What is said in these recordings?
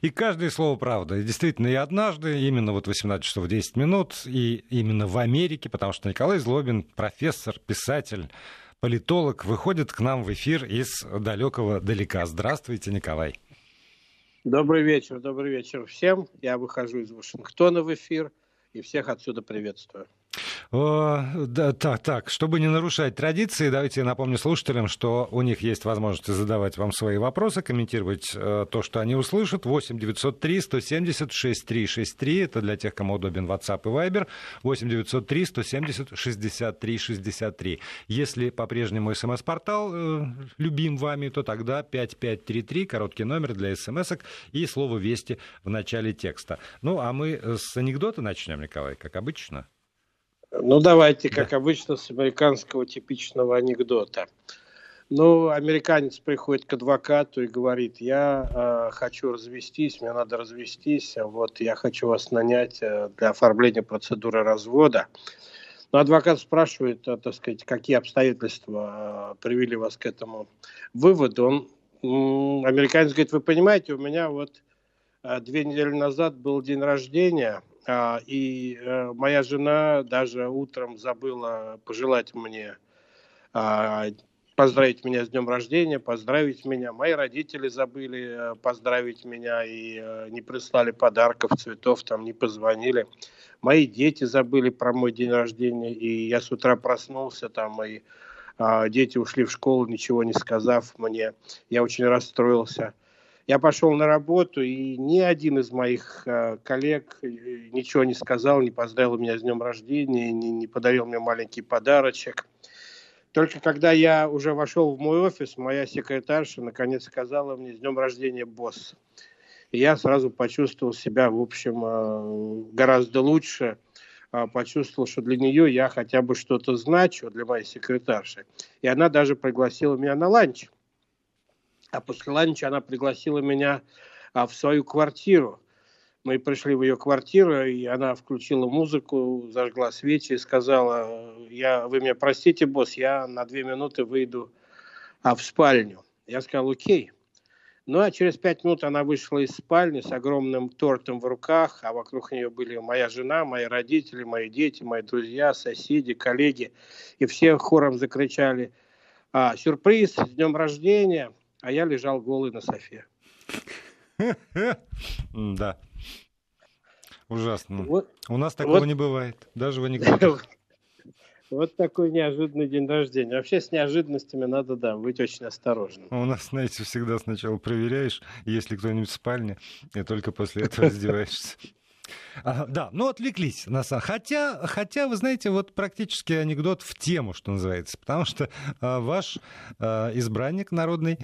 И каждое слово правда. И действительно, и однажды, именно вот 18 часов 10 минут, и именно в Америке, потому что Николай Злобин, профессор, писатель, политолог, выходит к нам в эфир из далекого далека. Здравствуйте, Николай. Добрый вечер, добрый вечер всем. Я выхожу из Вашингтона в эфир и всех отсюда приветствую. Да, так, так, чтобы не нарушать традиции, давайте я напомню слушателям, что у них есть возможность задавать вам свои вопросы, комментировать э, то, что они услышат. 8 903 170 6363, это для тех, кому удобен WhatsApp и Viber. 8 903 170 63 63. Если по-прежнему смс-портал э, любим вами, то тогда 5533, короткий номер для смс и слово «Вести» в начале текста. Ну, а мы с анекдота начнем, Николай, как обычно. Ну, давайте, как обычно, с американского типичного анекдота. Ну, американец приходит к адвокату и говорит, я э, хочу развестись, мне надо развестись, вот я хочу вас нанять э, для оформления процедуры развода. Но адвокат спрашивает, э, так сказать, какие обстоятельства э, привели вас к этому выводу. Он, э, американец говорит, вы понимаете, у меня вот э, две недели назад был день рождения, а, и э, моя жена даже утром забыла пожелать мне а, поздравить меня с днем рождения, поздравить меня. Мои родители забыли э, поздравить меня и э, не прислали подарков, цветов, там не позвонили. Мои дети забыли про мой день рождения, и я с утра проснулся там, и а, дети ушли в школу, ничего не сказав мне. Я очень расстроился. Я пошел на работу, и ни один из моих э, коллег э, ничего не сказал, не поздравил меня с днем рождения, не, не подарил мне маленький подарочек. Только когда я уже вошел в мой офис, моя секретарша наконец сказала мне «С днем рождения, босс!». И я сразу почувствовал себя, в общем, э, гораздо лучше, почувствовал, что для нее я хотя бы что-то значу, для моей секретарши. И она даже пригласила меня на ланч. А после ланча она пригласила меня а, в свою квартиру. Мы пришли в ее квартиру, и она включила музыку, зажгла свечи и сказала, я, вы меня простите, босс, я на две минуты выйду а, в спальню. Я сказал, окей. Ну, а через пять минут она вышла из спальни с огромным тортом в руках, а вокруг нее были моя жена, мои родители, мои дети, мои друзья, соседи, коллеги. И все хором закричали, а, сюрприз, с днем рождения а я лежал голый на софе. Да. Ужасно. Вот, У нас такого вот, не бывает, даже в анекдотах. Вот такой неожиданный день рождения. Вообще с неожиданностями надо, да, быть очень осторожным. У нас, знаете, всегда сначала проверяешь, есть ли кто-нибудь в спальне, и только после этого раздеваешься. А, да, ну отвлеклись на самом хотя, хотя, вы знаете, вот практически анекдот в тему, что называется, потому что а, ваш а, избранник народный,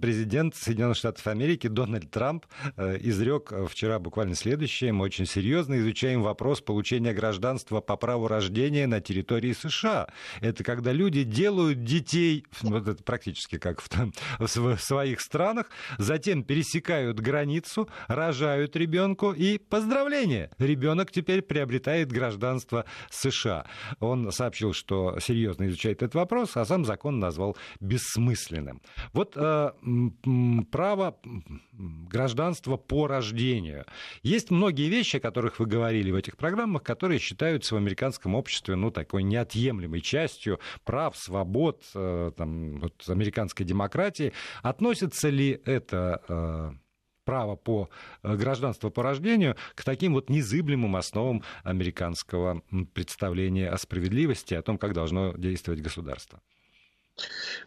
президент Соединенных Штатов Америки Дональд Трамп а, изрек вчера буквально следующее. Мы очень серьезно изучаем вопрос получения гражданства по праву рождения на территории США. Это когда люди делают детей, вот это практически как в, там, в своих странах, затем пересекают границу, рожают ребенку и поздравления ребенок теперь приобретает гражданство США. Он сообщил, что серьезно изучает этот вопрос, а сам закон назвал бессмысленным. Вот э, право гражданства по рождению. Есть многие вещи, о которых вы говорили в этих программах, которые считаются в американском обществе ну, такой неотъемлемой частью прав, свобод э, там, вот, американской демократии. Относится ли это право по э, гражданству по рождению к таким вот незыблемым основам американского представления о справедливости, о том, как должно действовать государство?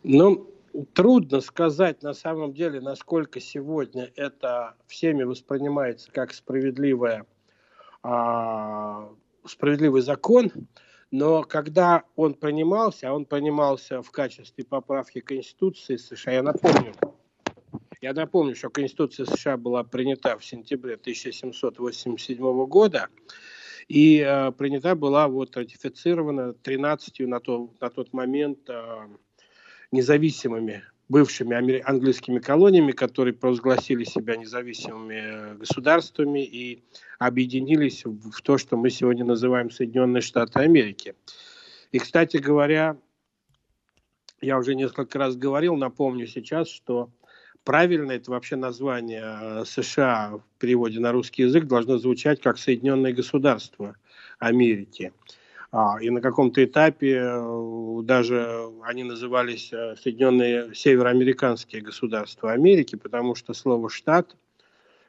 Ну, трудно сказать на самом деле, насколько сегодня это всеми воспринимается как справедливое, а, справедливый закон, но когда он принимался, а он принимался в качестве поправки Конституции США, я напомню, я напомню, что Конституция США была принята в сентябре 1787 года, и э, принята была, вот, ратифицирована 13 на, то, на тот момент э, независимыми бывшими английскими колониями, которые провозгласили себя независимыми э, государствами и объединились в то, что мы сегодня называем Соединенные Штаты Америки. И, кстати говоря, я уже несколько раз говорил, напомню сейчас, что правильно это вообще название э, США в переводе на русский язык должно звучать как Соединенные Государства Америки. А, и на каком-то этапе э, даже они назывались э, Соединенные Североамериканские государства Америки, потому что слово «штат»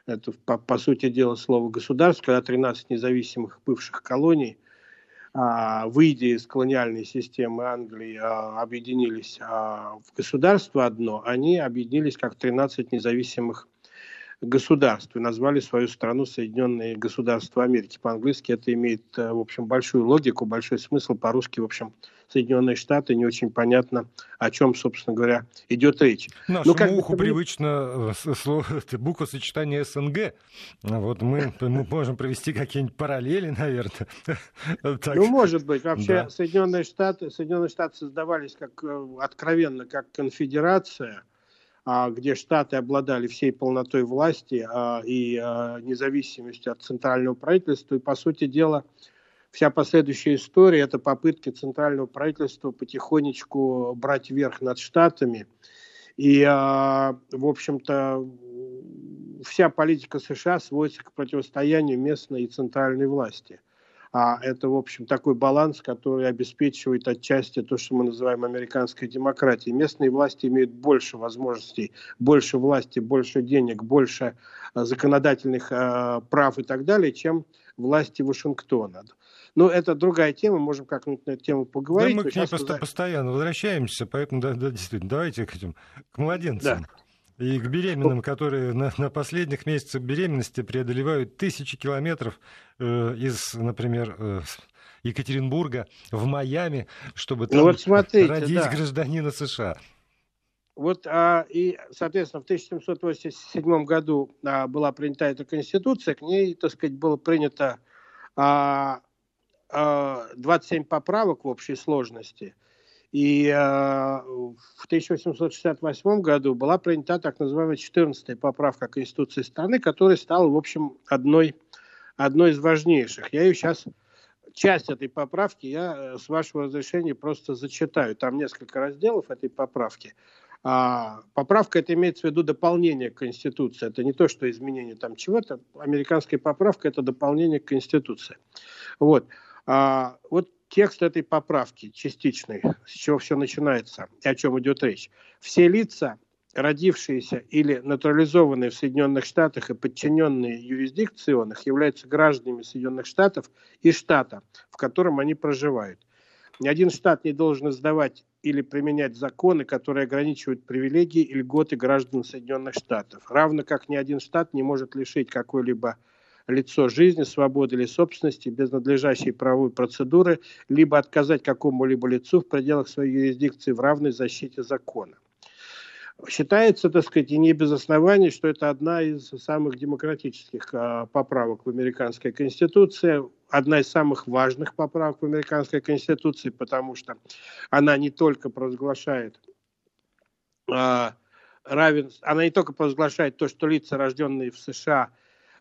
это, по, по сути дела, слово «государство», когда 13 независимых бывших колоний выйдя из колониальной системы Англии, а, объединились а, в государство одно, они объединились как 13 независимых государств и назвали свою страну Соединенные Государства Америки. По-английски это имеет, э, в общем, большую логику, большой смысл. По-русски, в общем, Соединенные Штаты не очень понятно, о чем, собственно говоря, идет речь. Нашему ну, как уху бы... привычно э, слово, буквосочетание СНГ. Вот мы, мы можем провести какие-нибудь параллели, наверное. так. Ну, может быть. Вообще да. Соединенные Штаты, Соединенные Штаты создавались как э, откровенно как конфедерация – где Штаты обладали всей полнотой власти а, и а, независимостью от центрального правительства. И, по сути дела, вся последующая история – это попытки центрального правительства потихонечку брать верх над Штатами. И, в общем-то, вся политика США сводится к противостоянию местной и центральной власти – а это, в общем, такой баланс, который обеспечивает отчасти то, что мы называем американской демократией. Местные власти имеют больше возможностей, больше власти, больше денег, больше а, законодательных э, прав и так далее, чем власти Вашингтона. Но это другая тема, можем как-нибудь на эту тему поговорить. Да, мы к ней просто постоянно возвращаемся, поэтому да, да, действительно, давайте к этим, к младенцам. Да. И к беременным, которые на, на последних месяцах беременности преодолевают тысячи километров э, из, например, э, Екатеринбурга в Майами, чтобы ну там ну вот смотрите, родить да. гражданина США. Вот, а, и, соответственно, в 1787 году а, была принята эта конституция, к ней, так сказать, было принято а, а, 27 поправок в общей сложности – и э, в 1868 году была принята так называемая 14-я поправка Конституции страны, которая стала, в общем, одной, одной из важнейших. Я ее сейчас, часть этой поправки, я э, с вашего разрешения просто зачитаю. Там несколько разделов этой поправки. А, поправка это имеется в виду дополнение к Конституции. Это не то, что изменение там чего-то. Американская поправка это дополнение к Конституции. Вот. А, вот текст этой поправки частичной, с чего все начинается и о чем идет речь. Все лица, родившиеся или натурализованные в Соединенных Штатах и подчиненные юрисдикционных, являются гражданами Соединенных Штатов и штата, в котором они проживают. Ни один штат не должен издавать или применять законы, которые ограничивают привилегии и льготы граждан Соединенных Штатов, равно как ни один штат не может лишить какой-либо лицо жизни, свободы или собственности без надлежащей правовой процедуры, либо отказать какому-либо лицу в пределах своей юрисдикции в равной защите закона. Считается, так сказать, и не без оснований, что это одна из самых демократических а, поправок в американской конституции, одна из самых важных поправок в американской конституции, потому что она не только провозглашает а, равенство, она не только провозглашает то, что лица, рожденные в США,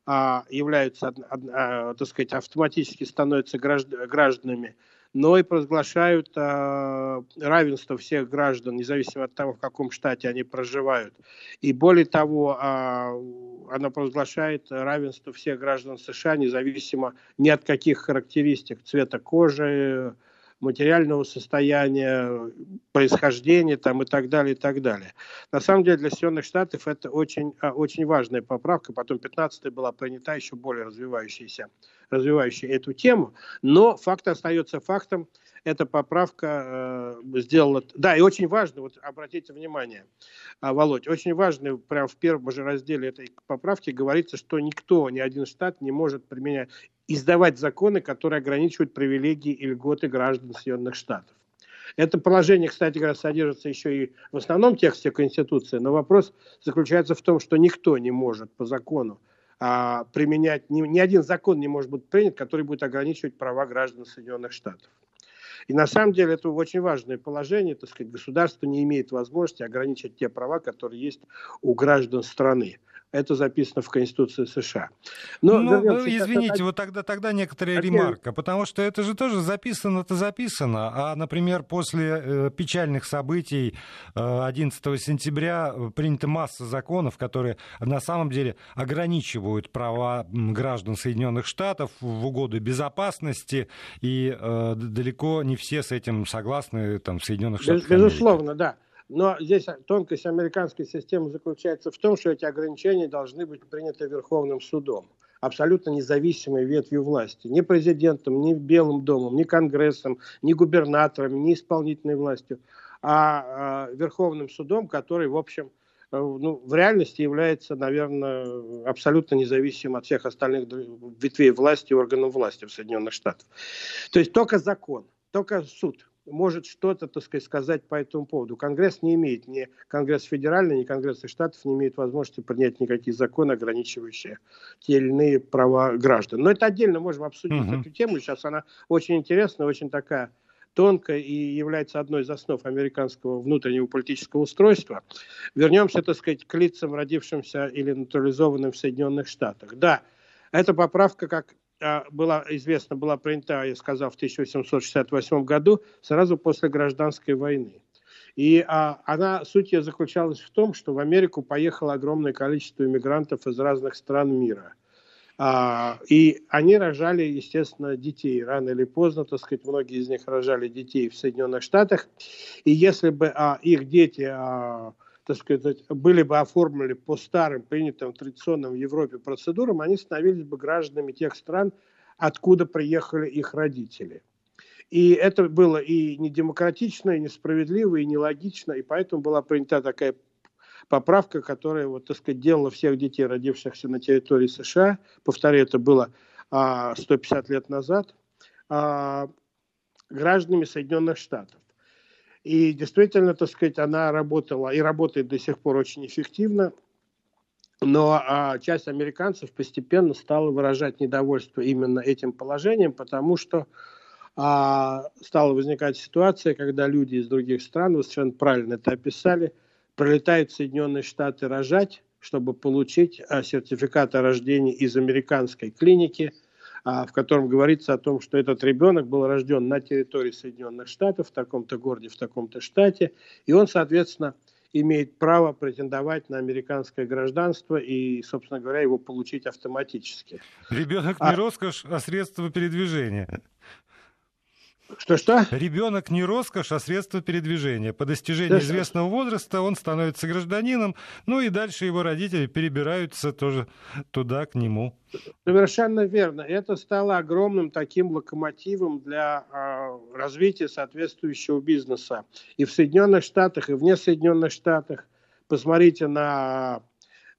являются, а, так сказать, автоматически становятся гражданами, но и провозглашают а, равенство всех граждан, независимо от того, в каком штате они проживают. И более того, она провозглашает равенство всех граждан США, независимо ни от каких характеристик цвета кожи, материального состояния, происхождения там, и так далее, и так далее. На самом деле для Соединенных Штатов это очень, а, очень важная поправка. Потом 15-я была принята еще более развивающаяся, развивающая эту тему. Но факт остается фактом. Эта поправка э, сделала... Да, и очень важно, вот обратите внимание, э, Володь, очень важно, прямо в первом же разделе этой поправки говорится, что никто, ни один штат не может применять издавать законы, которые ограничивают привилегии и льготы граждан Соединенных Штатов. Это положение, кстати говоря, содержится еще и в основном тексте Конституции, но вопрос заключается в том, что никто не может по закону а, применять, ни, ни один закон не может быть принят, который будет ограничивать права граждан Соединенных Штатов. И на самом деле это очень важное положение, так сказать, государство не имеет возможности ограничить те права, которые есть у граждан страны. Это записано в Конституции США. Но, ну, вернемся, извините, это... вот тогда, тогда некоторая Опять... ремарка, потому что это же тоже записано-то записано. А, например, после э, печальных событий э, 11 сентября э, принята масса законов, которые на самом деле ограничивают права граждан Соединенных Штатов в угоду безопасности, и э, далеко не все с этим согласны там, в Соединенных Штатах. Безусловно, Америки. да. Но здесь тонкость американской системы заключается в том, что эти ограничения должны быть приняты Верховным судом, абсолютно независимой ветвью власти. Ни президентом, ни Белым домом, ни Конгрессом, ни губернаторами, ни исполнительной властью, а, а Верховным судом, который, в общем, э, ну, в реальности является, наверное, абсолютно независимым от всех остальных ветвей власти и органов власти в Соединенных Штатах. То есть только закон, только суд может что-то, так сказать, сказать по этому поводу. Конгресс не имеет, ни Конгресс федеральный, ни Конгресс штатов не имеет возможности принять никакие законы, ограничивающие те или иные права граждан. Но это отдельно можем обсудить uh-huh. эту тему. Сейчас она очень интересная, очень такая тонкая и является одной из основ американского внутреннего политического устройства. Вернемся, так сказать, к лицам, родившимся или натурализованным в Соединенных Штатах. Да, эта поправка, как была известна, была принята, я сказал, в 1868 году, сразу после гражданской войны. И а, она, суть ее заключалась в том, что в Америку поехало огромное количество иммигрантов из разных стран мира. А, и они рожали, естественно, детей. Рано или поздно, так сказать, многие из них рожали детей в Соединенных Штатах. И если бы а, их дети а, так сказать, были бы оформлены по старым, принятым традиционным в Европе процедурам, они становились бы гражданами тех стран, откуда приехали их родители. И это было и недемократично, и несправедливо, и нелогично, и поэтому была принята такая поправка, которая, вот, так сказать, делала всех детей, родившихся на территории США, повторяю, это было а, 150 лет назад, а, гражданами Соединенных Штатов. И действительно, так сказать, она работала и работает до сих пор очень эффективно. Но а, часть американцев постепенно стала выражать недовольство именно этим положением, потому что а, стала возникать ситуация, когда люди из других стран, вы совершенно правильно это описали, прилетают в Соединенные Штаты рожать, чтобы получить а, сертификат о рождении из американской клиники – в котором говорится о том, что этот ребенок был рожден на территории Соединенных Штатов, в таком-то городе, в таком-то штате, и он, соответственно, имеет право претендовать на американское гражданство и, собственно говоря, его получить автоматически. Ребенок не а... роскошь, а средство передвижения. Что-что? Ребенок не роскошь, а средство передвижения. По достижении что известного возраста он становится гражданином, ну и дальше его родители перебираются тоже туда, к нему. Совершенно верно. Это стало огромным таким локомотивом для э, развития соответствующего бизнеса. И в Соединенных Штатах, и вне Соединенных Штатах. Посмотрите на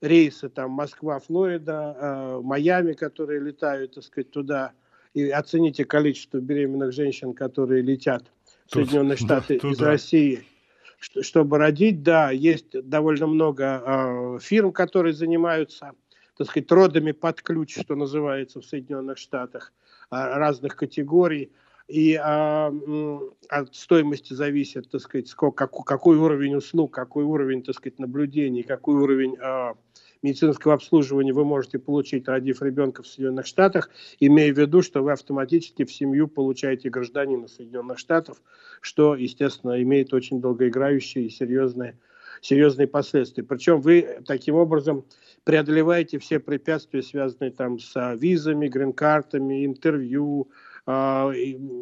рейсы там Москва-Флорида, э, Майами, которые летают, так сказать, туда – и оцените количество беременных женщин, которые летят в Соединенные Штаты да, из России, чтобы родить. Да, есть довольно много э, фирм, которые занимаются, так сказать, родами под ключ, что называется в Соединенных Штатах, э, разных категорий. И э, от стоимости зависит, так сказать, сколько, какой, какой уровень услуг, какой уровень, так сказать, наблюдений, какой уровень э, медицинского обслуживания вы можете получить, родив ребенка в Соединенных Штатах, имея в виду, что вы автоматически в семью получаете гражданина Соединенных Штатов, что, естественно, имеет очень долгоиграющие и серьезные, серьезные последствия. Причем вы таким образом преодолеваете все препятствия, связанные там с визами, грин-картами, интервью, э,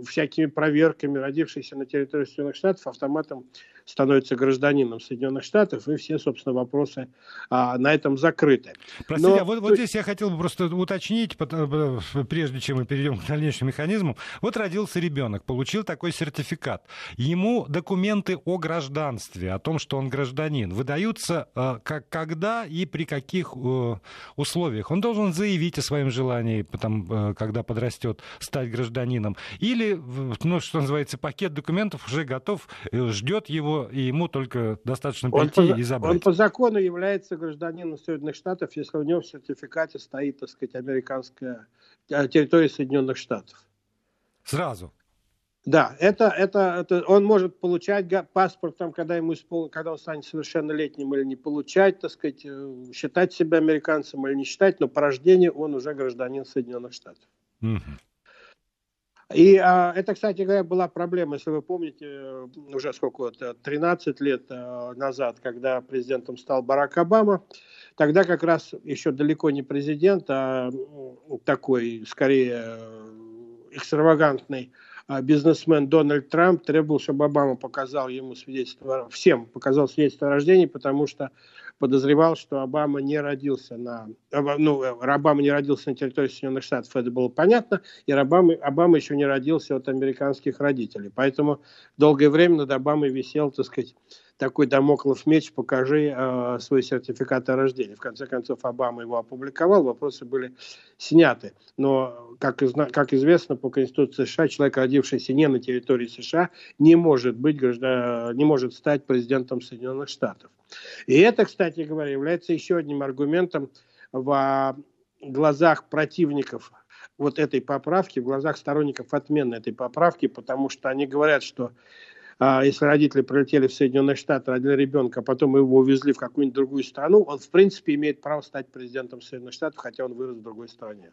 всякими проверками, родившиеся на территории Соединенных Штатов, автоматом становится гражданином Соединенных Штатов, и все, собственно, вопросы а, на этом закрыты. Простите, Но... а вот, вот здесь я хотел бы просто уточнить, э, прежде чем мы перейдем к дальнейшему механизму. Вот родился ребенок, получил такой сертификат. Ему документы о гражданстве, о том, что он гражданин, выдаются э, как, когда и при каких э, условиях. Он должен заявить о своем желании, потом, э, когда подрастет, стать гражданином. Или, ну, что называется, пакет документов уже готов, э, ждет его и ему только достаточно прийти он и забрать. Он по закону является гражданином Соединенных Штатов, если у него в сертификате стоит, так сказать, американская территория Соединенных Штатов. Сразу? Да, это, это, это он может получать паспорт, там, когда, ему испол... когда он станет совершеннолетним или не получать, так сказать, э, считать себя американцем или не считать, но по рождению он уже гражданин Соединенных Штатов. Угу. И а, это, кстати говоря, была проблема, если вы помните, э, уже сколько, 13 лет а, назад, когда президентом стал Барак Обама, тогда как раз еще далеко не президент, а такой, скорее, экстравагантный а бизнесмен Дональд Трамп требовал, чтобы Обама показал ему свидетельство, всем показал свидетельство о рождении, потому что подозревал, что Обама не родился на, ну, Обама не родился на территории Соединенных Штатов, это было понятно, и Обама, Обама еще не родился от американских родителей. Поэтому долгое время над Обамой висел, так сказать, такой домоклов меч, покажи э, свой сертификат о рождении. В конце концов, Обама его опубликовал, вопросы были сняты. Но, как, как известно, по Конституции США, человек, родившийся не на территории США, не может, быть, не может стать президентом Соединенных Штатов. И это, кстати говоря, является еще одним аргументом в глазах противников вот этой поправки, в глазах сторонников отмены этой поправки, потому что они говорят, что если родители прилетели в Соединенные Штаты, родили ребенка, а потом его увезли в какую-нибудь другую страну, он, в принципе, имеет право стать президентом Соединенных Штатов, хотя он вырос в другой стране.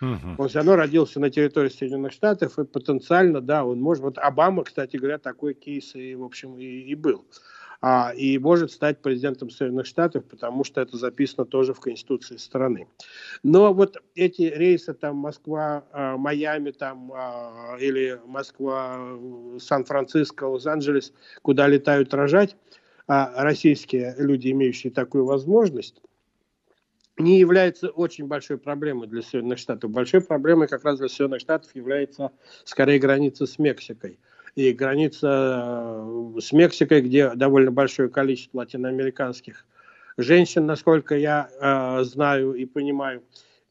Угу. Он все равно родился на территории Соединенных Штатов, и потенциально, да, он может... Вот Обама, кстати говоря, такой кейс и, в общем, и, и был а, и может стать президентом Соединенных Штатов, потому что это записано тоже в Конституции страны. Но вот эти рейсы там Москва, а, Майами там а, или Москва, Сан-Франциско, Лос-Анджелес, куда летают рожать а, российские люди, имеющие такую возможность, не является очень большой проблемой для Соединенных Штатов. Большой проблемой как раз для Соединенных Штатов является скорее граница с Мексикой и граница э, с Мексикой, где довольно большое количество латиноамериканских женщин, насколько я э, знаю и понимаю,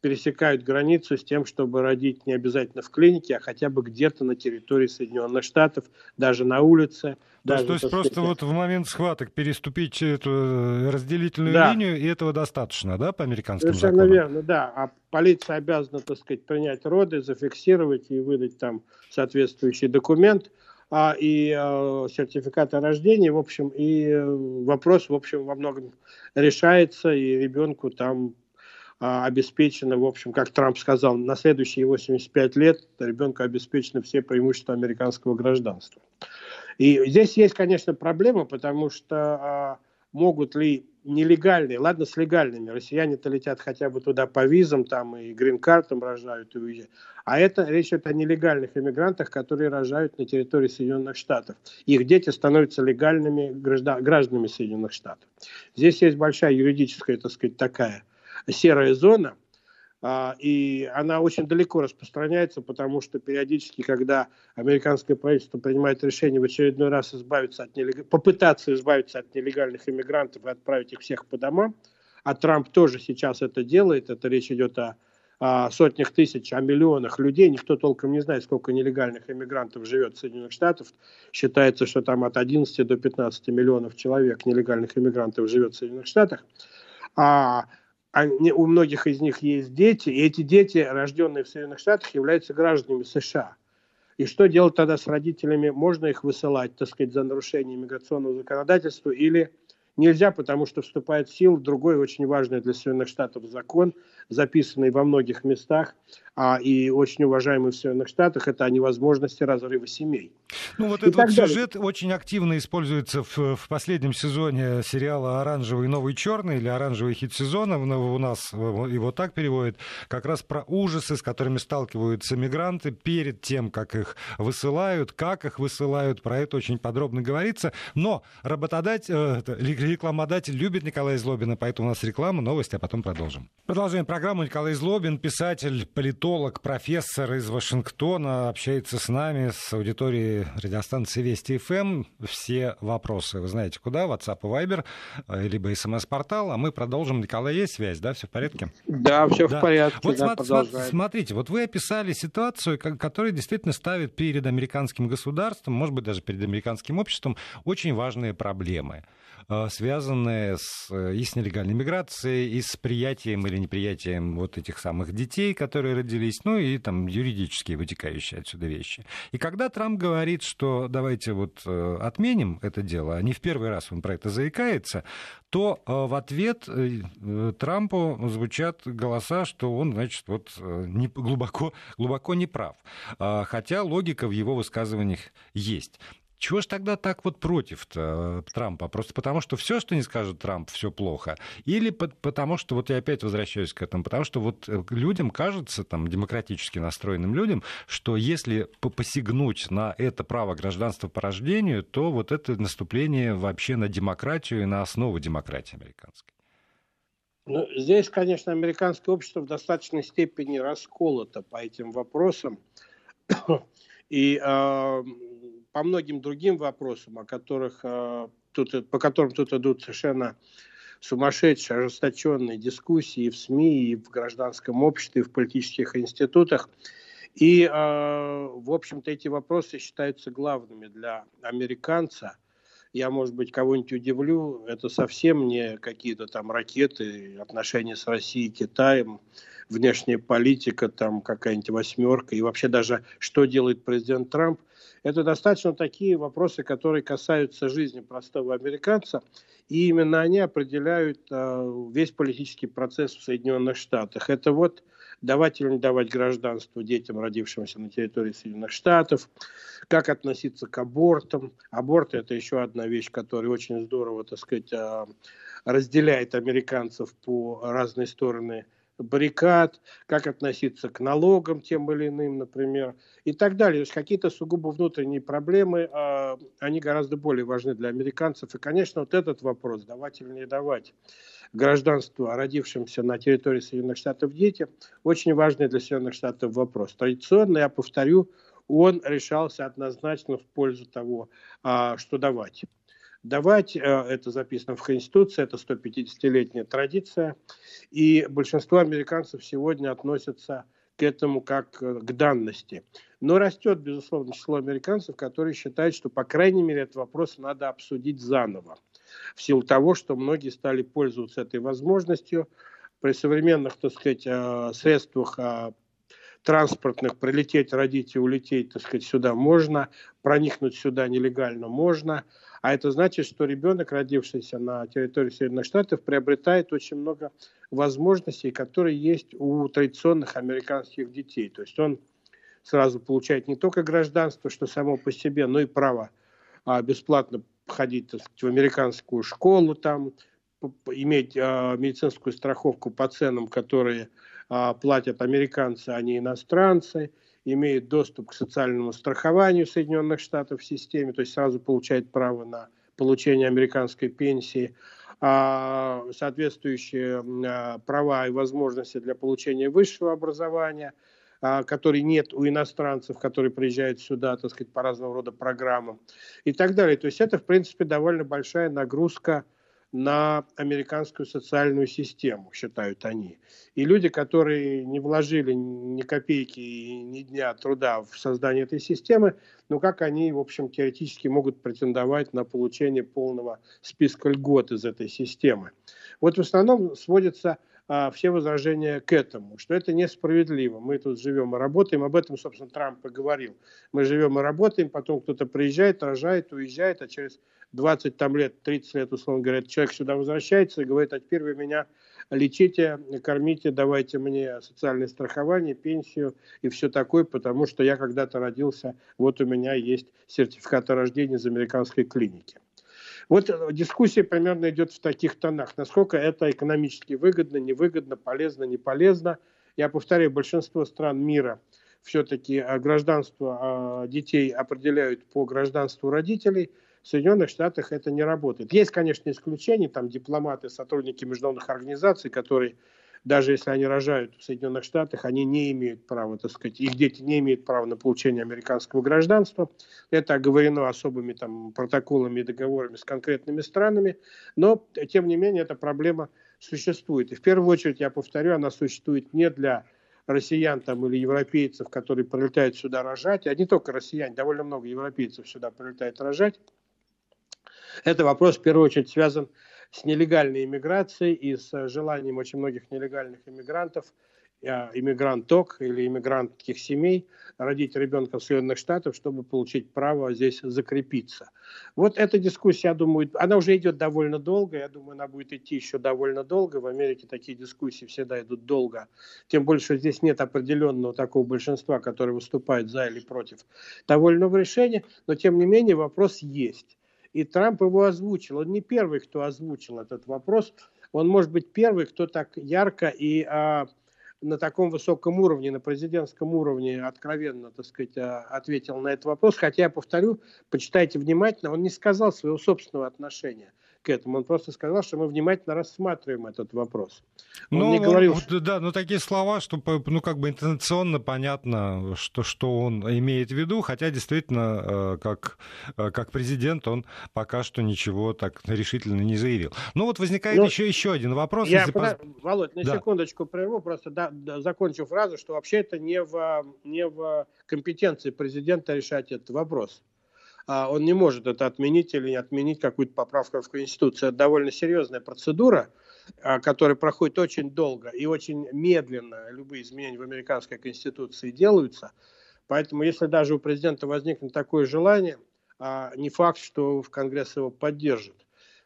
пересекают границу с тем, чтобы родить не обязательно в клинике, а хотя бы где-то на территории Соединенных Штатов, даже на улице. То, даже, то есть просто сказать... вот в момент схваток переступить эту э, разделительную да. линию, и этого достаточно, да, по американским Совершенно законам? верно, да. А полиция обязана, так сказать, принять роды, зафиксировать и выдать там соответствующий документ – а, и а, сертификат о рождении, в общем, и э, вопрос, в общем, во многом решается, и ребенку там а, обеспечено, в общем, как Трамп сказал, на следующие 85 лет ребенку обеспечены все преимущества американского гражданства. И здесь есть, конечно, проблема, потому что а, могут ли нелегальные, ладно, с легальными, россияне-то летят хотя бы туда по визам, там и грин-картам рожают и уезжают. А это речь идет о нелегальных иммигрантах, которые рожают на территории Соединенных Штатов. Их дети становятся легальными граждан, гражданами Соединенных Штатов. Здесь есть большая юридическая, так сказать, такая серая зона – и она очень далеко распространяется, потому что периодически, когда американское правительство принимает решение в очередной раз избавиться от нелег... попытаться избавиться от нелегальных иммигрантов и отправить их всех по домам, а Трамп тоже сейчас это делает, это речь идет о, о сотнях тысяч, о миллионах людей, никто толком не знает, сколько нелегальных иммигрантов живет в Соединенных Штатах, считается, что там от 11 до 15 миллионов человек нелегальных иммигрантов живет в Соединенных Штатах, а они, у многих из них есть дети, и эти дети, рожденные в Соединенных Штатах, являются гражданами США. И что делать тогда с родителями? Можно их высылать, так сказать, за нарушение миграционного законодательства или нельзя, потому что вступает в силу другой очень важный для Соединенных Штатов закон, записанный во многих местах а, и очень уважаемый в Соединенных Штатах, это о невозможности разрыва семей. Ну вот и этот вот сюжет очень активно используется в, в последнем сезоне сериала «Оранжевый новый черный» или «Оранжевый хит сезона», у нас его так переводят, как раз про ужасы, с которыми сталкиваются мигранты перед тем, как их высылают, как их высылают, про это очень подробно говорится. Но работодатель, э, рекламодатель любит Николая Злобина, поэтому у нас реклама, новости, а потом продолжим. Продолжаем программу. Николай Злобин, писатель, политолог, профессор из Вашингтона, общается с нами, с аудиторией Радиостанции Вести ФМ. Все вопросы вы знаете куда, WhatsApp и Viber, э, либо смс-портал, а мы продолжим. Николай, есть связь, да, все в порядке? Да, все да. в порядке. Вот да, см- смотрите, вот вы описали ситуацию, которая действительно ставит перед американским государством, может быть, даже перед американским обществом, очень важные проблемы. Э, связанные с, э, и с нелегальной миграцией, и с приятием или неприятием вот этих самых детей, которые родились, ну и там юридические вытекающие отсюда вещи. И когда Трамп говорит, что давайте вот э, отменим это дело, а не в первый раз он про это заикается, то в ответ Трампу звучат голоса, что он, значит, вот не, глубоко, глубоко не прав. Хотя логика в его высказываниях есть. Чего ж тогда так вот против э, Трампа? Просто потому, что все, что не скажет Трамп, все плохо? Или потому, что, вот я опять возвращаюсь к этому, потому что вот э, людям кажется, там, демократически настроенным людям, что если посягнуть на это право гражданства по рождению, то вот это наступление вообще на демократию и на основу демократии американской. Ну, здесь, конечно, американское общество в достаточной степени расколото по этим вопросам. И э, по многим другим вопросам, о которых, э, тут, по которым тут идут совершенно сумасшедшие, ожесточенные дискуссии в СМИ, и в гражданском обществе, и в политических институтах. И, э, в общем-то, эти вопросы считаются главными для американца. Я, может быть, кого-нибудь удивлю, это совсем не какие-то там ракеты, отношения с Россией, Китаем, внешняя политика, там какая-нибудь восьмерка, и вообще даже что делает президент Трамп – это достаточно такие вопросы, которые касаются жизни простого американца, и именно они определяют э, весь политический процесс в Соединенных Штатах. Это вот давать или не давать гражданство детям, родившимся на территории Соединенных Штатов, как относиться к абортам. Аборт – это еще одна вещь, которая очень здорово, так сказать, э, разделяет американцев по разные стороны баррикад, как относиться к налогам тем или иным, например, и так далее. То есть какие-то сугубо внутренние проблемы, а, они гораздо более важны для американцев. И, конечно, вот этот вопрос, давать или не давать гражданство родившимся на территории Соединенных Штатов дети, очень важный для Соединенных Штатов вопрос. Традиционно, я повторю, он решался однозначно в пользу того, а, что давать давать. Э, это записано в Конституции, это 150-летняя традиция. И большинство американцев сегодня относятся к этому как э, к данности. Но растет, безусловно, число американцев, которые считают, что, по крайней мере, этот вопрос надо обсудить заново. В силу того, что многие стали пользоваться этой возможностью. При современных, так сказать, э, средствах транспортных прилететь, родить и улететь, так сказать, сюда можно, проникнуть сюда нелегально можно – а это значит, что ребенок, родившийся на территории Соединенных Штатов, приобретает очень много возможностей, которые есть у традиционных американских детей. То есть он сразу получает не только гражданство, что само по себе, но и право а, бесплатно ходить так сказать, в американскую школу, там, иметь а, медицинскую страховку по ценам, которые а, платят американцы, а не иностранцы – имеет доступ к социальному страхованию Соединенных Штатов в системе, то есть сразу получает право на получение американской пенсии, а соответствующие а, права и возможности для получения высшего образования, а, которые нет у иностранцев, которые приезжают сюда, так сказать, по разного рода программам и так далее. То есть это, в принципе, довольно большая нагрузка на американскую социальную систему, считают они. И люди, которые не вложили ни копейки ни дня труда в создание этой системы, ну как они, в общем, теоретически могут претендовать на получение полного списка льгот из этой системы. Вот в основном сводится а, все возражения к этому, что это несправедливо. Мы тут живем и работаем, об этом, собственно, Трамп и говорил. Мы живем и работаем, потом кто-то приезжает, рожает, уезжает, а через 20 там лет, 30 лет, условно говоря, человек сюда возвращается и говорит, а теперь вы меня лечите, кормите, давайте мне социальное страхование, пенсию и все такое, потому что я когда-то родился, вот у меня есть сертификат о рождении из американской клиники. Вот дискуссия примерно идет в таких тонах. Насколько это экономически выгодно, невыгодно, полезно, не полезно. Я повторяю, большинство стран мира все-таки гражданство а, детей определяют по гражданству родителей – Соединенных Штатах это не работает. Есть, конечно, исключения, там дипломаты, сотрудники международных организаций, которые даже если они рожают в Соединенных Штатах, они не имеют права, так сказать, их дети не имеют права на получение американского гражданства. Это оговорено особыми там, протоколами и договорами с конкретными странами, но, тем не менее, эта проблема существует. И в первую очередь, я повторю, она существует не для россиян там, или европейцев, которые прилетают сюда рожать, а не только россияне, довольно много европейцев сюда прилетает рожать. Это вопрос, в первую очередь, связан с нелегальной иммиграцией и с желанием очень многих нелегальных иммигрантов а, иммигранток или иммигрантских семей родить ребенка в Соединенных Штатах, чтобы получить право здесь закрепиться. Вот эта дискуссия, я думаю, она уже идет довольно долго, я думаю, она будет идти еще довольно долго. В Америке такие дискуссии всегда идут долго, тем больше здесь нет определенного такого большинства, которое выступает за или против того или иного решения, но тем не менее вопрос есть. И Трамп его озвучил. Он не первый, кто озвучил этот вопрос. Он может быть первый, кто так ярко и а, на таком высоком уровне, на президентском уровне откровенно, так сказать, а, ответил на этот вопрос. Хотя, я повторю, почитайте внимательно, он не сказал своего собственного отношения к этому. Он просто сказал, что мы внимательно рассматриваем этот вопрос. Он ну, не говорил, что... да, ну такие слова, что ну как бы интонационно понятно, что, что он имеет в виду, хотя действительно э, как, э, как президент он пока что ничего так решительно не заявил. Ну вот возникает ну, еще, еще один вопрос. Я, если... под... Володь, на да. секундочку прерву, просто да, да, закончу фразу, что вообще это не в, не в компетенции президента решать этот вопрос. А он не может это отменить или не отменить какую-то поправку в Конституцию. Это довольно серьезная процедура, а, которая проходит очень долго и очень медленно. Любые изменения в американской Конституции делаются. Поэтому, если даже у президента возникнет такое желание, а, не факт, что в Конгресс его поддержит.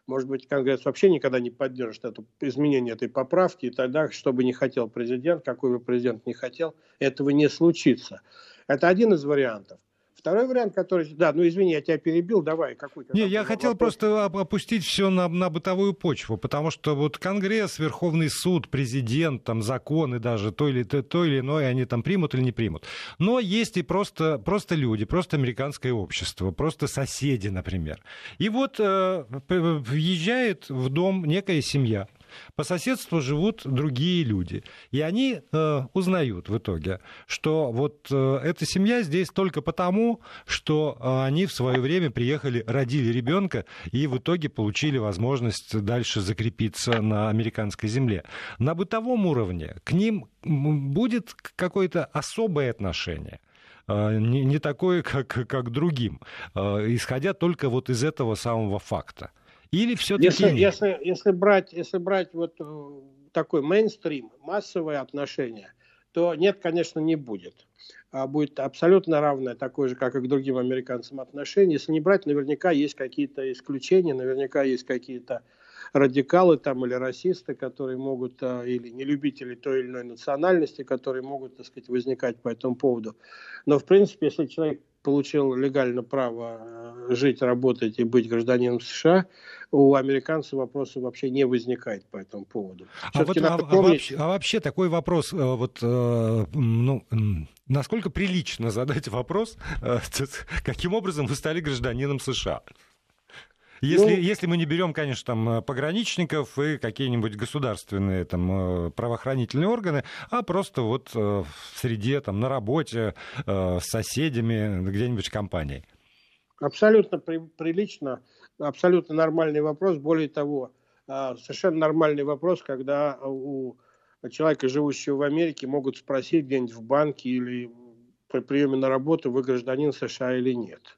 Может быть, Конгресс вообще никогда не поддержит это изменение этой поправки, и тогда, что бы ни хотел президент, какой бы президент ни хотел, этого не случится. Это один из вариантов. Второй вариант, который... Да, ну извини, я тебя перебил, давай, какой Не, я хотел вопрос? просто опустить все на, на бытовую почву, потому что вот Конгресс, Верховный суд, президент, там законы даже, то или, то, то или иное, они там примут или не примут. Но есть и просто, просто люди, просто американское общество, просто соседи, например. И вот э, въезжает в дом некая семья, по соседству живут другие люди. И они э, узнают в итоге, что вот э, эта семья здесь только потому, что э, они в свое время приехали, родили ребенка и в итоге получили возможность дальше закрепиться на американской земле. На бытовом уровне к ним будет какое-то особое отношение э, не, не такое, как, как другим, э, исходя только вот из этого самого факта. Или все-таки если, если, если брать, если брать вот э, такой мейнстрим, массовые отношения, то нет, конечно, не будет. А будет абсолютно равное, такое же, как и к другим американцам отношение. Если не брать, наверняка есть какие-то исключения, наверняка есть какие-то радикалы там или расисты, которые могут, э, или нелюбители той или иной национальности, которые могут, так сказать, возникать по этому поводу. Но, в принципе, если человек получил легально право э, жить, работать и быть гражданином США, у американцев вопроса вообще не возникает по этому поводу. А, вот, а, помнить... а, вообще, а вообще такой вопрос, э, вот, э, ну, насколько прилично задать вопрос, каким образом вы стали гражданином США? Если, ну, если мы не берем, конечно, там э, пограничников и какие-нибудь государственные там, э, правоохранительные органы, а просто вот э, в среде, там, на работе, с соседями, где-нибудь в компании. Абсолютно при, прилично, абсолютно нормальный вопрос. Более того, совершенно нормальный вопрос, когда у человека, живущего в Америке, могут спросить где-нибудь в банке или при приеме на работу, вы гражданин США или нет.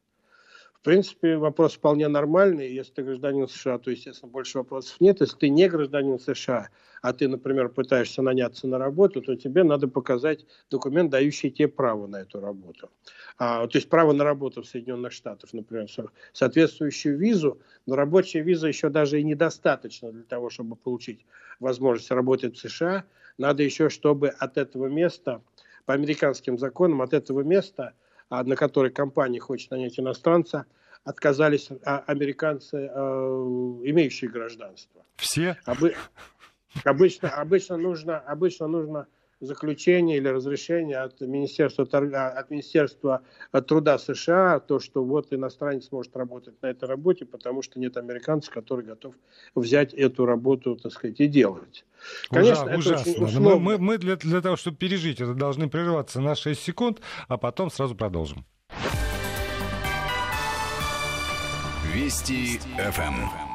Принципе, вопрос вполне нормальный. Если ты гражданин США, то, естественно, больше вопросов нет. Если ты не гражданин США, а ты, например, пытаешься наняться на работу, то тебе надо показать документ, дающий тебе право на эту работу. А, то есть право на работу в Соединенных Штатах, например, соответствующую визу. Но рабочая виза еще даже и недостаточно для того, чтобы получить возможность работать в США. Надо еще, чтобы от этого места, по американским законам, от этого места – на которой компания хочет нанять иностранца, отказались а, американцы, э, имеющие гражданство. Все? Обы... Обычно, обычно, нужно, обычно нужно заключение или разрешение от Министерства, торга, от Министерства труда США, то, что вот иностранец может работать на этой работе, потому что нет американца, который готов взять эту работу, так сказать, и делать. Конечно, Ужа, это ужасно. очень условно. Мы, мы для, для того, чтобы пережить это, должны прерваться на 6 секунд, а потом сразу продолжим. Вести ФМ.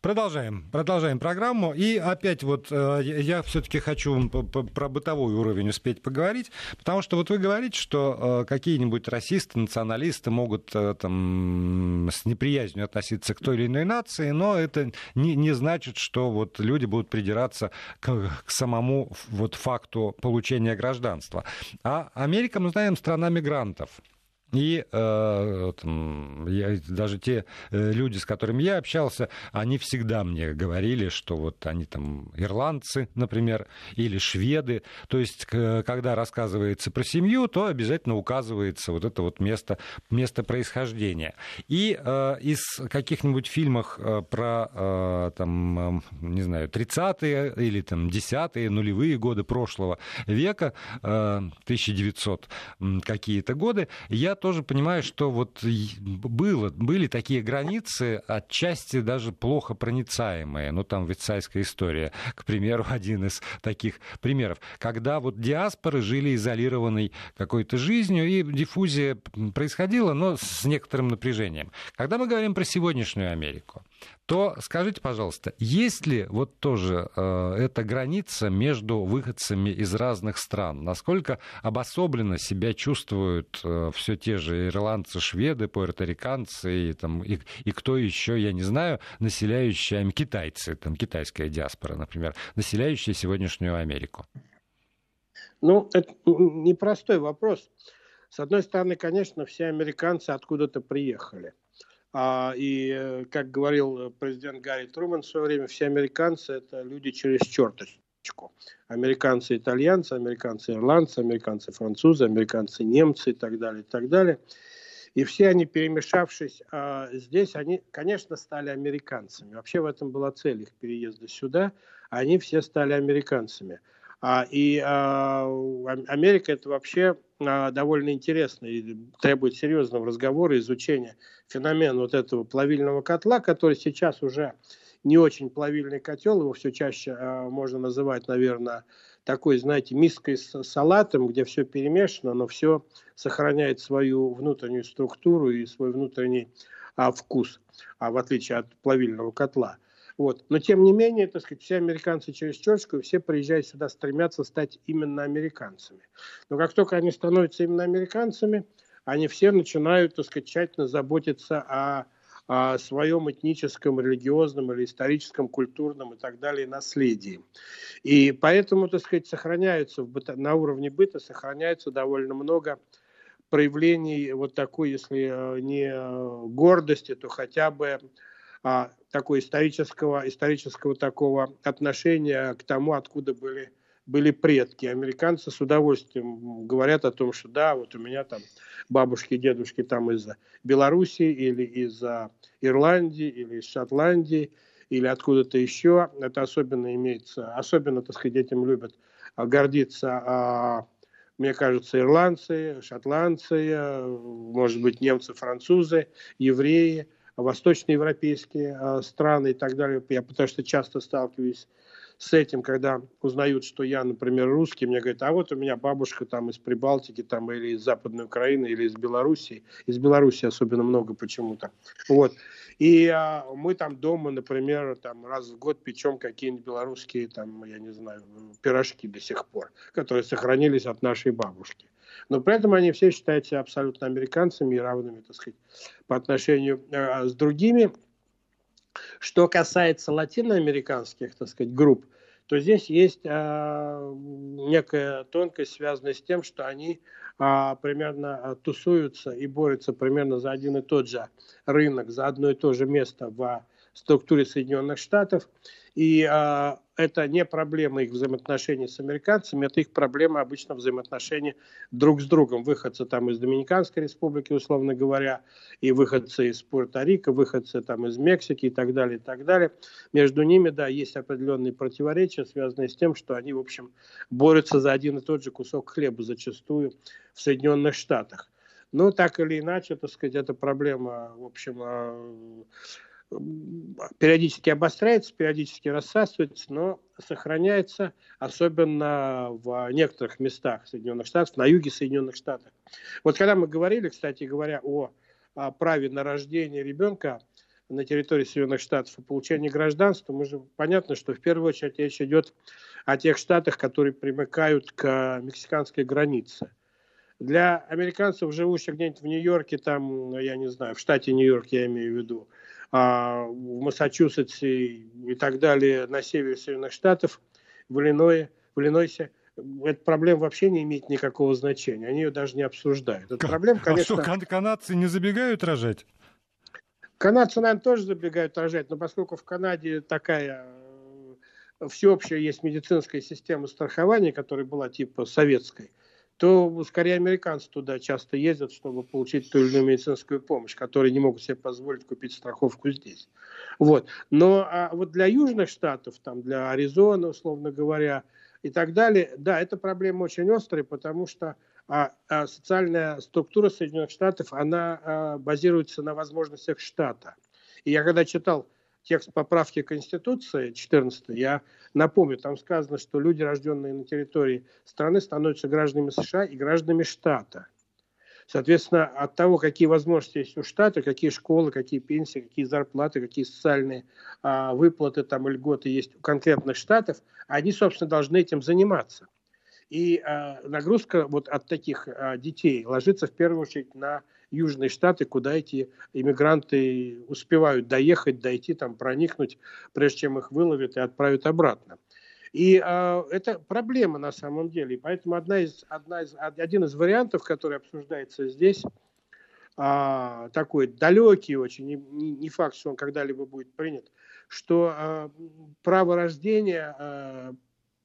Продолжаем, продолжаем программу. И опять вот э, я все-таки хочу про бытовой уровень успеть поговорить, потому что вот вы говорите, что э, какие-нибудь расисты, националисты могут э, там с неприязнью относиться к той или иной нации, но это не, не значит, что вот люди будут придираться к, к самому вот факту получения гражданства. А Америка, мы знаем, страна мигрантов. И э, там, я, даже те э, люди, с которыми я общался, они всегда мне говорили, что вот они там ирландцы, например, или шведы. То есть, когда рассказывается про семью, то обязательно указывается вот это вот место, место происхождения. И э, из каких-нибудь фильмов э, про, э, там, э, не знаю, 30-е или там 10-е, нулевые годы прошлого века, э, 1900 какие-то годы, я тоже понимаю, что вот было, были такие границы, отчасти даже плохо проницаемые. Ну, там вицайская история, к примеру, один из таких примеров. Когда вот диаспоры жили изолированной какой-то жизнью, и диффузия происходила, но с некоторым напряжением. Когда мы говорим про сегодняшнюю Америку, то скажите, пожалуйста, есть ли вот тоже э, эта граница между выходцами из разных стран? Насколько обособленно себя чувствуют э, все те же ирландцы, шведы, пуэрториканцы и, там, и, и кто еще, я не знаю, населяющие, китайцы, там, китайская диаспора, например, населяющие сегодняшнюю Америку? Ну, это непростой вопрос. С одной стороны, конечно, все американцы откуда-то приехали. А, и, э, как говорил президент Гарри Труман в свое время, все американцы – это люди через черточку. Американцы – итальянцы, американцы – ирландцы, американцы – французы, американцы – немцы и так далее, и так далее. И все они, перемешавшись а, здесь, они, конечно, стали американцами. Вообще в этом была цель их переезда сюда. Они все стали американцами. А, и а, Америка это вообще а, довольно интересно и требует серьезного разговора, изучения феномена вот этого плавильного котла, который сейчас уже не очень плавильный котел, его все чаще можно называть, наверное, такой, знаете, миской с салатом, где все перемешано, но все сохраняет свою внутреннюю структуру и свой внутренний а, вкус, а в отличие от плавильного котла. Вот. Но тем не менее, так сказать, все американцы через черточку, все приезжают сюда, стремятся стать именно американцами. Но как только они становятся именно американцами, они все начинают, так сказать, тщательно заботиться о, о своем этническом, религиозном или историческом, культурном и так далее наследии. И поэтому, так сказать, сохраняются в быта, на уровне быта сохраняется довольно много проявлений вот такой, если э, не э, гордости, то хотя бы а, такого исторического, исторического такого отношения к тому, откуда были, были предки. Американцы с удовольствием говорят о том, что да, вот у меня там бабушки, дедушки там из Белоруссии или из Ирландии или из Шотландии или откуда-то еще. Это особенно имеется, особенно, так сказать, этим любят гордиться а, мне кажется, ирландцы, шотландцы, может быть, немцы, французы, евреи – восточноевропейские э, страны и так далее. Я потому что часто сталкиваюсь с этим, когда узнают, что я, например, русский, мне говорят, а вот у меня бабушка там из Прибалтики, там или из Западной Украины, или из Белоруссии. Из Белоруссии особенно много почему-то. Вот. И а, мы там дома, например, там раз в год печем какие-нибудь белорусские, там, я не знаю, пирожки до сих пор, которые сохранились от нашей бабушки но при этом они все считают себя абсолютно американцами и равными, так сказать, по отношению э, с другими. Что касается латиноамериканских, так сказать, групп, то здесь есть э, некая тонкость, связанная с тем, что они э, примерно э, тусуются и борются примерно за один и тот же рынок, за одно и то же место в структуре Соединенных Штатов. И а, это не проблема их взаимоотношений с американцами, это их проблема обычно взаимоотношений друг с другом. Выходцы там из Доминиканской республики, условно говоря, и выходцы из Пуэрто-Рико, выходцы там из Мексики и так далее, и так далее. Между ними, да, есть определенные противоречия, связанные с тем, что они, в общем, борются за один и тот же кусок хлеба зачастую в Соединенных Штатах. Но так или иначе, так сказать, эта проблема, в общем, а, периодически обостряется, периодически рассасывается, но сохраняется, особенно в некоторых местах Соединенных Штатов, на юге Соединенных Штатов. Вот когда мы говорили, кстати говоря, о, о праве на рождение ребенка на территории Соединенных Штатов и получении гражданства, мы же понятно, что в первую очередь речь идет о тех штатах, которые примыкают к мексиканской границе. Для американцев, живущих где-нибудь в Нью-Йорке, там, я не знаю, в штате Нью-Йорк я имею в виду, а, в Массачусетсе и так далее на севере Соединенных Штатов, в, Иллиное, в Иллинойсе, эта проблема вообще не имеет никакого значения. Они ее даже не обсуждают. Эта проблема, конечно... А что, канадцы не забегают рожать? Канадцы, наверное, тоже забегают рожать, но поскольку в Канаде такая э, всеобщая есть медицинская система страхования, которая была типа советской, то скорее американцы туда часто ездят, чтобы получить ту или иную медицинскую помощь, которые не могут себе позволить купить страховку здесь. Вот. Но а вот для южных штатов, там, для Аризоны, условно говоря, и так далее, да, эта проблема очень острая, потому что а, а социальная структура Соединенных Штатов, она а, базируется на возможностях штата. И я когда читал текст поправки Конституции 14, я напомню, там сказано, что люди, рожденные на территории страны, становятся гражданами США и гражданами штата. Соответственно, от того, какие возможности есть у штата, какие школы, какие пенсии, какие зарплаты, какие социальные а, выплаты там, льготы есть у конкретных штатов, они, собственно, должны этим заниматься. И а, нагрузка вот от таких а, детей ложится в первую очередь на южные штаты, куда эти иммигранты успевают доехать, дойти, там, проникнуть, прежде чем их выловят и отправят обратно. И э, это проблема на самом деле. И поэтому одна из, одна из, один из вариантов, который обсуждается здесь, э, такой далекий очень, не, не факт, что он когда-либо будет принят, что э, право рождения, э,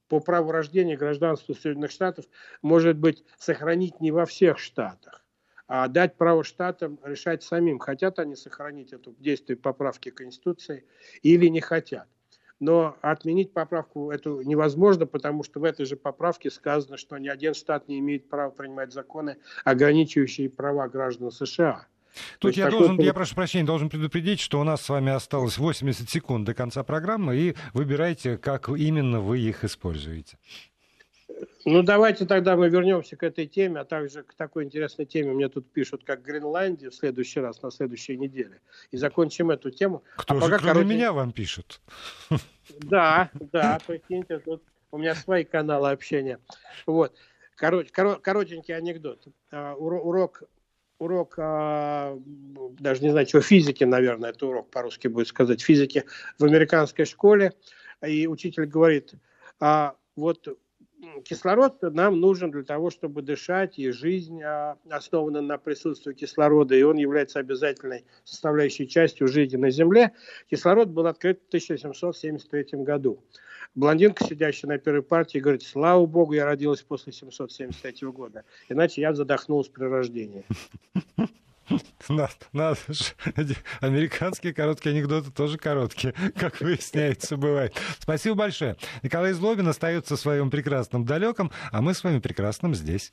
по праву рождения гражданства Соединенных Штатов может быть сохранить не во всех штатах а дать право штатам решать самим, хотят они сохранить это действие поправки Конституции или не хотят. Но отменить поправку эту невозможно, потому что в этой же поправке сказано, что ни один штат не имеет права принимать законы, ограничивающие права граждан США. Тут я, такой... должен, я прошу прощения, должен предупредить, что у нас с вами осталось 80 секунд до конца программы, и выбирайте, как именно вы их используете. Ну, давайте тогда мы вернемся к этой теме, а также к такой интересной теме. Мне тут пишут, как Гренландия в следующий раз, на следующей неделе. И закончим эту тему. Кто а же, пока кроме короче... меня, вам пишут? Да, да, прикиньте, тут у меня свои каналы общения. Вот. Корот, коротенький анекдот. А, урок, урок а, даже не знаю, чего, физики, наверное, это урок по-русски будет сказать, физики в американской школе. И учитель говорит, а вот кислород нам нужен для того, чтобы дышать, и жизнь а, основана на присутствии кислорода, и он является обязательной составляющей частью жизни на Земле. Кислород был открыт в 1773 году. Блондинка, сидящая на первой партии, говорит, слава богу, я родилась после 773 года, иначе я задохнулась при рождении. Надо, же. Американские короткие анекдоты тоже короткие, как выясняется, бывает. Спасибо большое. Николай Злобин остается в своем прекрасном далеком, а мы с вами прекрасным здесь.